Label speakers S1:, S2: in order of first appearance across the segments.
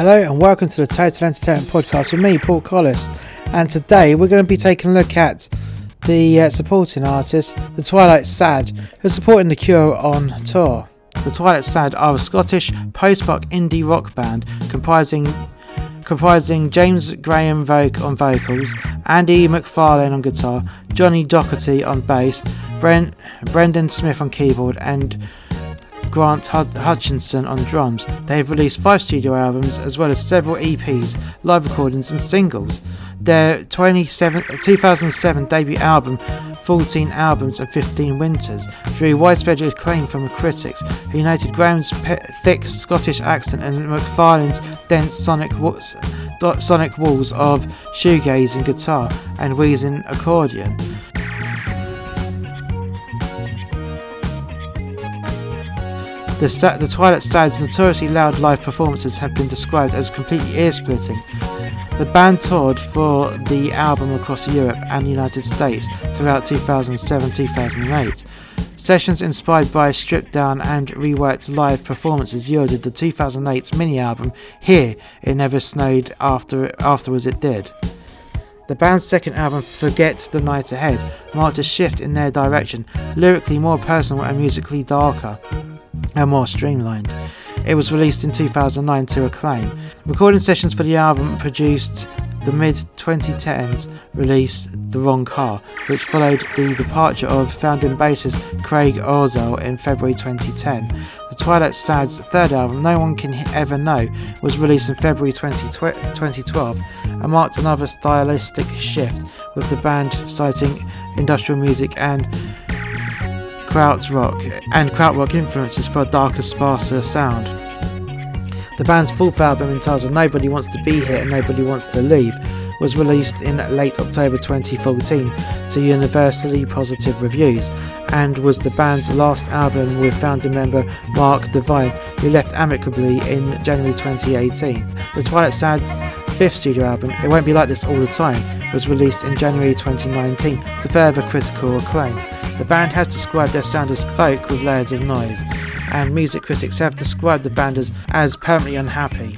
S1: Hello and welcome to the Total Entertainment Podcast with me, Paul Collis. And today we're going to be taking a look at the uh, supporting artist, the Twilight Sad, who's supporting The Cure on tour. The Twilight Sad are a Scottish post-rock indie rock band comprising comprising James Graham Voke on vocals, Andy McFarlane on guitar, Johnny Docherty on bass, Brendan Smith on keyboard, and Grant Hutchinson on drums. They have released five studio albums as well as several EPs, live recordings, and singles. Their 2007 debut album, 14 Autumns and 15 Winters, drew widespread acclaim from critics who noted Graham's thick Scottish accent and McFarlane's dense sonic, sonic walls of shoegazing guitar and wheezing accordion. The, the Twilight Sad's notoriously loud live performances have been described as completely ear splitting. The band toured for the album across Europe and the United States throughout 2007 2008. Sessions inspired by stripped down and reworked live performances yielded the 2008 mini album Here It Never Snowed After Afterwards It Did. The band's second album, Forget the Night Ahead, marked a shift in their direction, lyrically more personal and musically darker and more streamlined. It was released in 2009 to acclaim. Recording sessions for the album produced the mid 2010s release The Wrong Car, which followed the departure of founding bassist Craig Orzel in February 2010. The Twilight Sad's third album, No One Can Ever Know, was released in February 2012 and marked another stylistic shift, with the band citing industrial music and krautrock and krautrock influences for a darker, sparser sound. The band's fourth album entitled Nobody Wants to Be Here and Nobody Wants to Leave was released in late October 2014 to universally positive reviews and was the band's last album with founding member Mark Devine, who left amicably in January 2018. The Twilight Sad's fifth studio album, It Won't Be Like This All the Time, was released in January 2019 to further critical acclaim. The band has described their sound as folk with layers of noise, and music critics have described the band as, as permanently unhappy,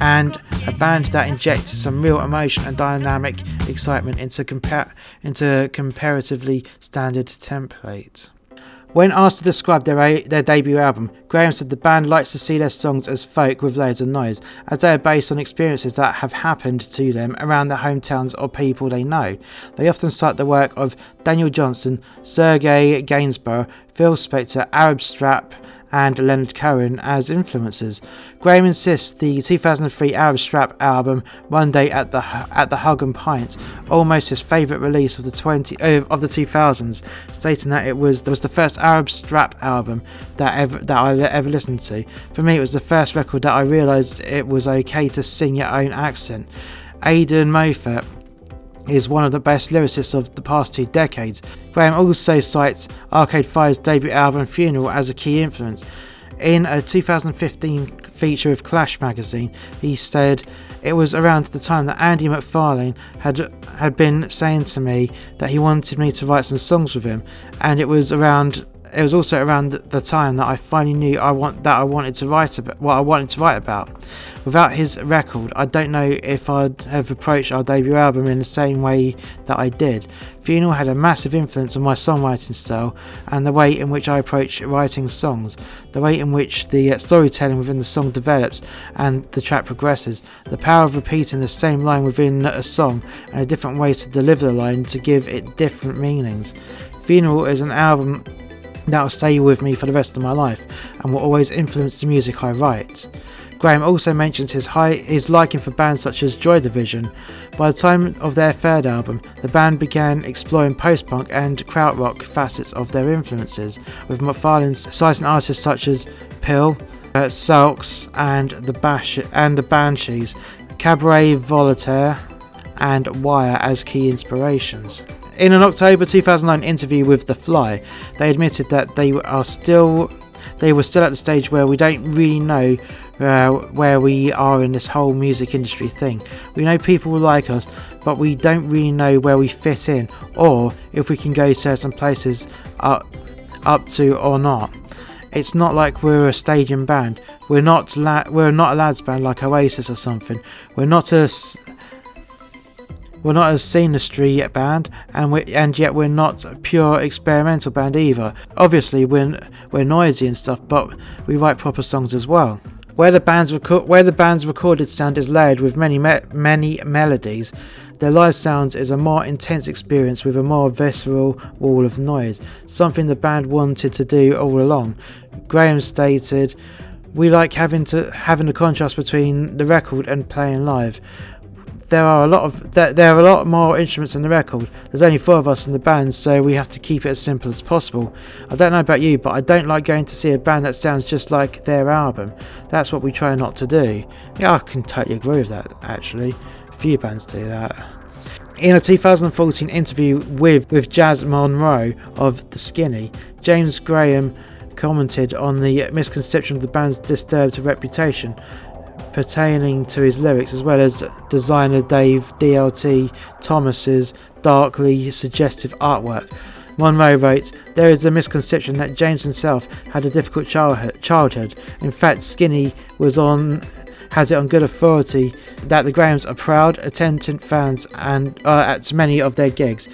S1: and a band that injects some real emotion and dynamic excitement into, compa- into comparatively standard template. When asked to describe their, their debut album, Graham said the band likes to see their songs as folk with loads of noise, as they are based on experiences that have happened to them around their hometowns or people they know. They often cite the work of Daniel Johnston, Sergei Gainsborough, Phil Spector, Arab Strap, and Leonard Cohen as influences. Graham insists the 2003 Arab Strap album "Monday at the at the Hug and Pint" almost his favourite release of the 20 uh, of the 2000s, stating that it was was the first Arab Strap album that ever that I ever listened to. For me, it was the first record that I realised it was okay to sing your own accent. Aidan Moffat is one of the best lyricists of the past two decades. Graham also cites Arcade Fire's debut album Funeral as a key influence. In a 2015 feature of Clash magazine, he said, It was around the time that Andy McFarlane had had been saying to me that he wanted me to write some songs with him, and it was around it was also around the time that I finally knew I want that I wanted to write about what I wanted to write about. Without his record, I don't know if I'd have approached our debut album in the same way that I did. Funeral had a massive influence on my songwriting style and the way in which I approach writing songs, the way in which the uh, storytelling within the song develops and the track progresses, the power of repeating the same line within a song and a different way to deliver the line to give it different meanings. Funeral is an album that'll stay with me for the rest of my life and will always influence the music I write. Graham also mentions his high his liking for bands such as Joy Division. By the time of their third album, the band began exploring post-punk and krautrock facets of their influences, with McFarlane's citing artists such as PiL, uh, Sulks, and the Bash and the Banshees, Cabaret Voltaire, and Wire as key inspirations. In an October 2009 interview with The Fly, they admitted that they are still they were still at the stage where we don't really know uh, where we are in this whole music industry thing. We know people like us, but we don't really know where we fit in or if we can go certain places up, up to or not. It's not like we're a stadium band. We're not la- we're not a lads band like Oasis or something. We're not a we're not a scenistry band, and we and yet we're not a pure experimental band either. Obviously, we're we're noisy and stuff, but we write proper songs as well. Where the band's reco- where the band's recorded sound is layered with many me- many melodies, their live sounds is a more intense experience with a more visceral wall of noise, something the band wanted to do all along. Graham stated, "We like having to having the contrast between the record and playing live. There are a lot of there, there are a lot more instruments in the record. There's only four of us in the band, so we have to keep it as simple as possible. I don't know about you, but I don't like going to see a band that sounds just like their album. That's what we try not to do. Yeah, I can totally agree with that. Actually, few bands do that. In a 2014 interview with, with Jazz Monroe of The Skinny, James Graham commented on the misconception of the band's disturbed reputation pertaining to his lyrics, as well as designer Dave DLT Thomas's darkly suggestive artwork. Monroe wrote, There is a misconception that James himself had a difficult childhood. In fact, Skinny was on has it on good authority that the Grahams are proud, attentive fans and uh, at many of their gigs.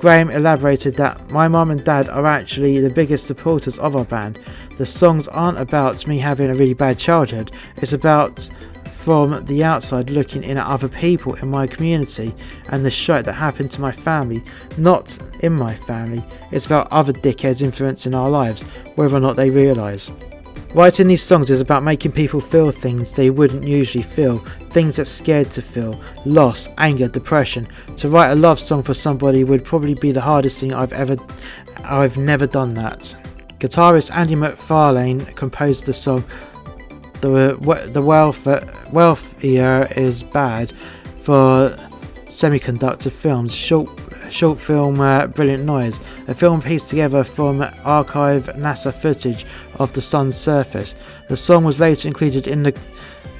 S1: Graham elaborated that my mum and dad are actually the biggest supporters of our band. The songs aren't about me having a really bad childhood, it's about from the outside looking in at other people in my community and the shit that happened to my family, not in my family. It's about other dickheads influencing our lives, whether or not they realise. Writing these songs is about making people feel things they wouldn't usually feel, things they're scared to feel, loss, anger, depression. To write a love song for somebody would probably be the hardest thing I've ever I've never done that. Guitarist Andy McFarlane composed the song The the wealth weather is bad for semiconductor films, short short film uh, Brilliant Noise, a film pieced together from archive NASA footage of the sun's surface. The song was later included in the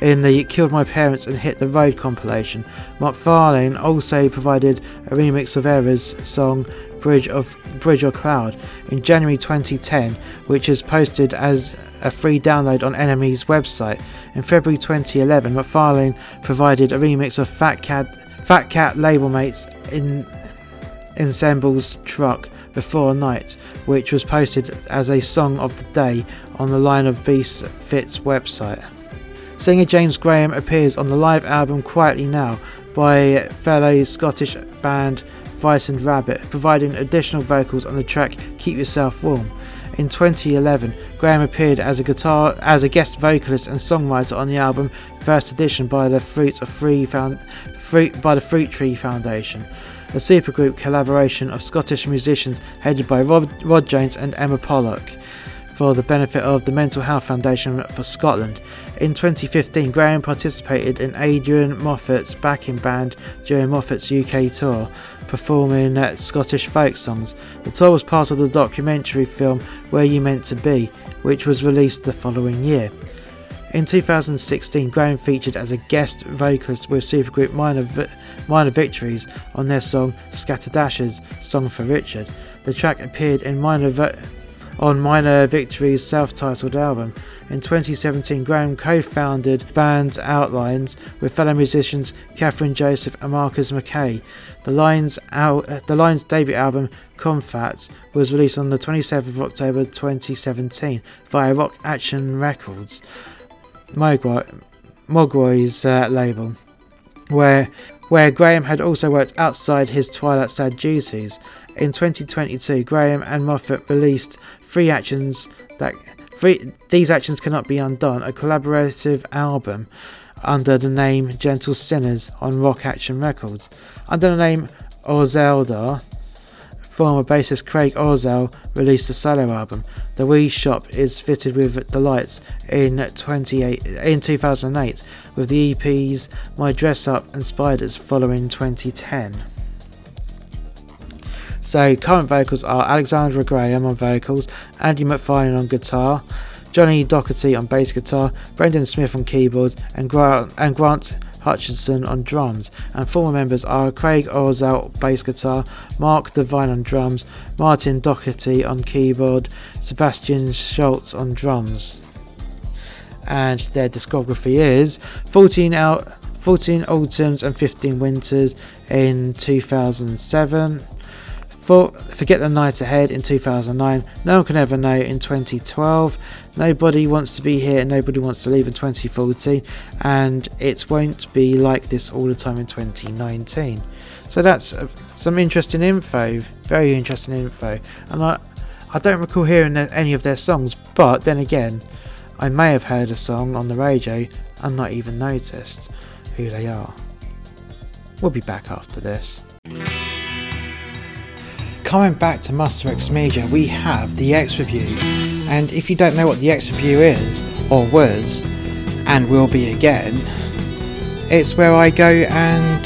S1: in the Killed My Parents and Hit the Road compilation. McFarlane also provided a remix of Error's song Bridge of Bridge or Cloud in January 2010, which is posted as a free download on NME's website. In February 2011, McFarlane provided a remix of Fat Cat Fat Cat label mates in Ensemble's Truck Before Night, which was posted as a song of the day on the Line of Best Fit's website. Singer James Graham appears on the live album Quietly Now by fellow Scottish band Frightened Rabbit, providing additional vocals on the track Keep Yourself Warm. In 2011, Graham appeared as a guitar as a guest vocalist and songwriter on the album First Edition by the Fruit of Free Found, Fruit by the Fruit Tree Foundation a supergroup collaboration of Scottish musicians headed by Rod, Rod Jones and Emma Pollock for the benefit of the Mental Health Foundation for Scotland. In 2015, Graham participated in Adrian Moffat's backing band during Moffat's UK tour, performing uh, Scottish folk songs. The tour was part of the documentary film Where You Meant to Be, which was released the following year. In 2016, Graham featured as a guest vocalist with supergroup Minor, Minor Victories on their song Scattered Ashes, Song for Richard. The track appeared in Minor Vi- on Minor Victories' self-titled album. In 2017, Graham co-founded band Outlines with fellow musicians Kathryn Joseph and Marcus McKay. The Lines, out, the Lines debut album Conflats was released on the 27th of October 2017 via Rock Action Records. Mogwai's uh, label, where where Graham had also worked outside his Twilight Sad duties. In 2022, Graham and Moffat released Free Actions that free, These Actions Cannot Be Undone, a collaborative album under the name Gentle Sinners on Rock Action Records. Under the name Orzeldar, Former bassist Craig Orzel released a solo album. The Wee Shop is fitted with the lights in 28 in 2008, with the EPs My Dress Up and Spiders following 2010. So current vocals are Alexandra Graham on vocals, Andy McFarlane on guitar, Johnny Doherty on bass guitar, Brendan Smith on keyboards, and Grant, and Grant Hutchinson on drums, and former members are Craig Orzel bass guitar, Mark Devine on drums, Martin Doherty on keyboard, Sebastian Schultz on drums. And their discography is 14 out 14 autumns and 15 winters in 2007. For Forget the Night Ahead in 2009, No One Can Ever Know in 2012, Nobody Wants to Be Here Nobody Wants to Leave in 2014, and It Won't Be Like This All the Time in 2019. So that's uh, some interesting info, very interesting info. And I, I don't recall hearing any of their songs, but then again, I may have heard a song on the radio and not even noticed who they are. We'll be back after this. Coming back to Master X Media, we have the X Review. And if you don't know what the X Review is, or was, and will be again, it's where I go and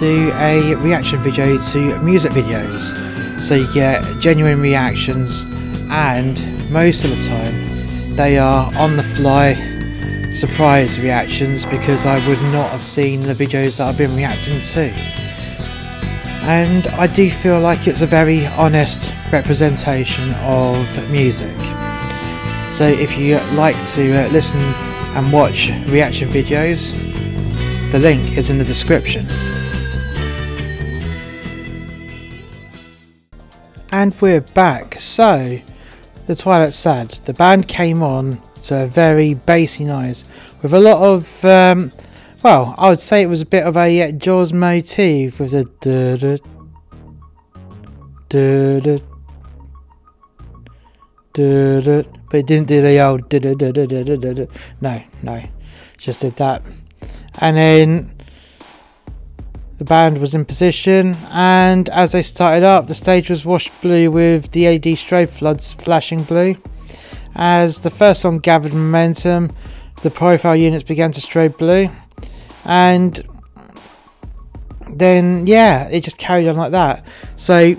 S1: do a reaction video to music videos. So you get genuine reactions, and most of the time, they are on the fly surprise reactions because I would not have seen the videos that I've been reacting to. And I do feel like it's a very honest representation of music. So if you like to uh, listen and watch reaction videos, the link is in the description. And we're back. So, The Twilight Sad. The band came on to a very bassy noise with a lot of um, well I would say it was a bit of a uh, Jaws motif with a da da da da but it didn't do the old da da da da da da no no just did that and then the band was in position, and as they started up, the stage was washed blue with the LED strobe floods flashing blue. As the first song gathered momentum, the profile units began to strobe blue, and then yeah, it just carried on like that. So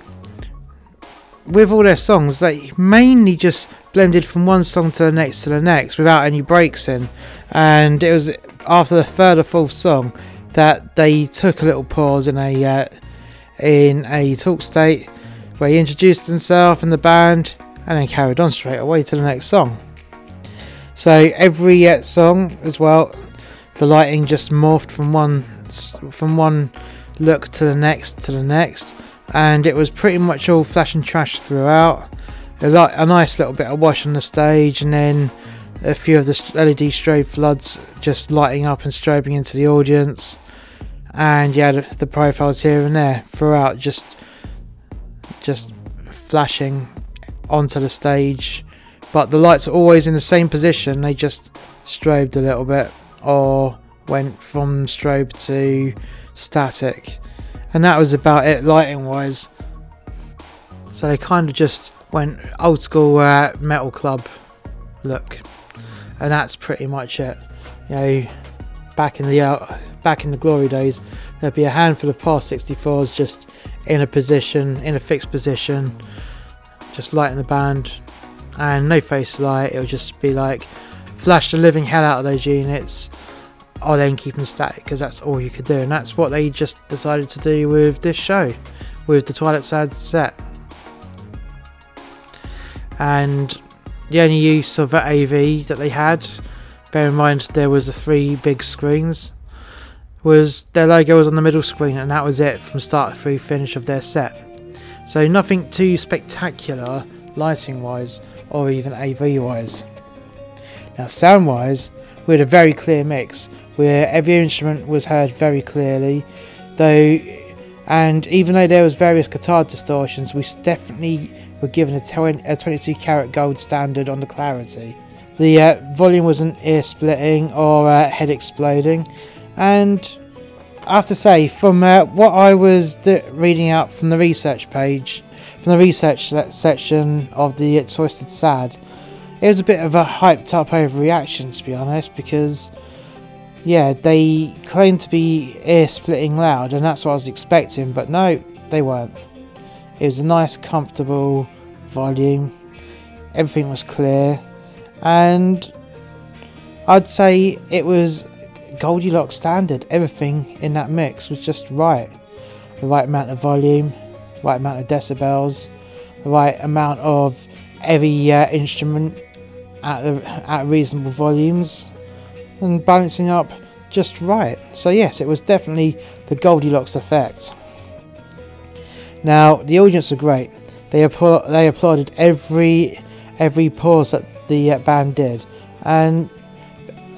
S1: with all their songs, they mainly just blended from one song to the next to the next without any breaks in, and it was after the third or fourth song that they took a little pause in a uh, in a talk state where he introduced himself and the band and then carried on straight away to the next song. So every uh, song as well, the lighting just morphed from one from one look to the next to the next, and it was pretty much all flash and trash throughout. A, like a nice little bit of wash on the stage, and then a few of the LED strobe floods just lighting up and strobing into the audience, and yeah, the, the profiles here and there throughout, just just flashing onto the stage, but the lights are always in the same position. They just strobed a little bit or went from strobe to static, and that was about it lighting wise. So they kind of just went old school uh, metal club look, and that's pretty much it. You know, back in the uh, back in the glory days, there'd be a handful of Par 64s just in a position, in a fixed position just lighting the band and no face light it would just be like flash the living hell out of those units or then keep them static because that's all you could do and that's what they just decided to do with this show with the Twilight Sad set and the only use of the AV that they had bear in mind there was the three big screens was their logo was on the middle screen and that was it from start through finish of their set so nothing too spectacular lighting wise or even AV wise. Now sound wise, we had a very clear mix where every instrument was heard very clearly, though and even though there was various guitar distortions, we definitely were given a, 20, a 22 karat gold standard on the clarity. The uh, volume wasn't ear splitting or uh, head exploding, and I have to say, from uh, what I was reading out from the research page, from the research section of the Twisted Sad, it was a bit of a hyped up overreaction, to be honest, because yeah, they claimed to be ear splitting loud, and that's what I was expecting, but no, they weren't. It was a nice, comfortable volume, everything was clear, and I'd say it was Goldilocks standard. Everything in that mix was just right. The right amount of volume, right amount of decibels, the right amount of every uh, instrument at, the, at reasonable volumes, and balancing up just right. So yes, it was definitely the Goldilocks effect. Now the audience were great. They applaud- they applauded every every pause that the uh, band did, and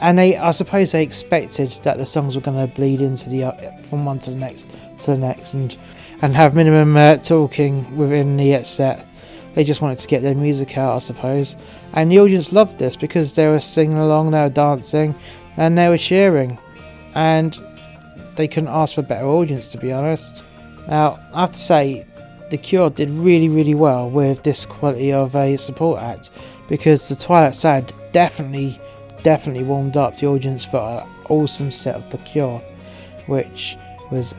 S1: and they I suppose they expected that the songs were going to bleed into the uh, from one to the next to the next and and have minimum uh, talking within the uh, set. They just wanted to get their music out, I suppose, and the audience loved this because they were singing along, they were dancing, and they were cheering, and they couldn't ask for a better audience, to be honest. Now, I have to say, The Cure did really, really well with this quality of a support act because the Twilight Sad definitely, definitely warmed up the audience for an awesome set of The Cure, which was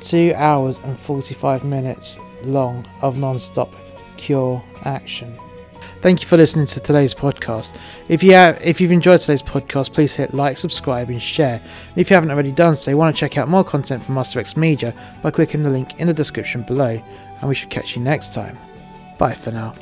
S1: two hours and 45 minutes long of non stop Cure action. Thank you for listening to today's podcast. If you have, if you've enjoyed today's podcast, please hit like, subscribe, and share. And if you haven't already done so, you want to check out more content from Master X Media by clicking the link in the description below. And we should catch you next time. Bye for now.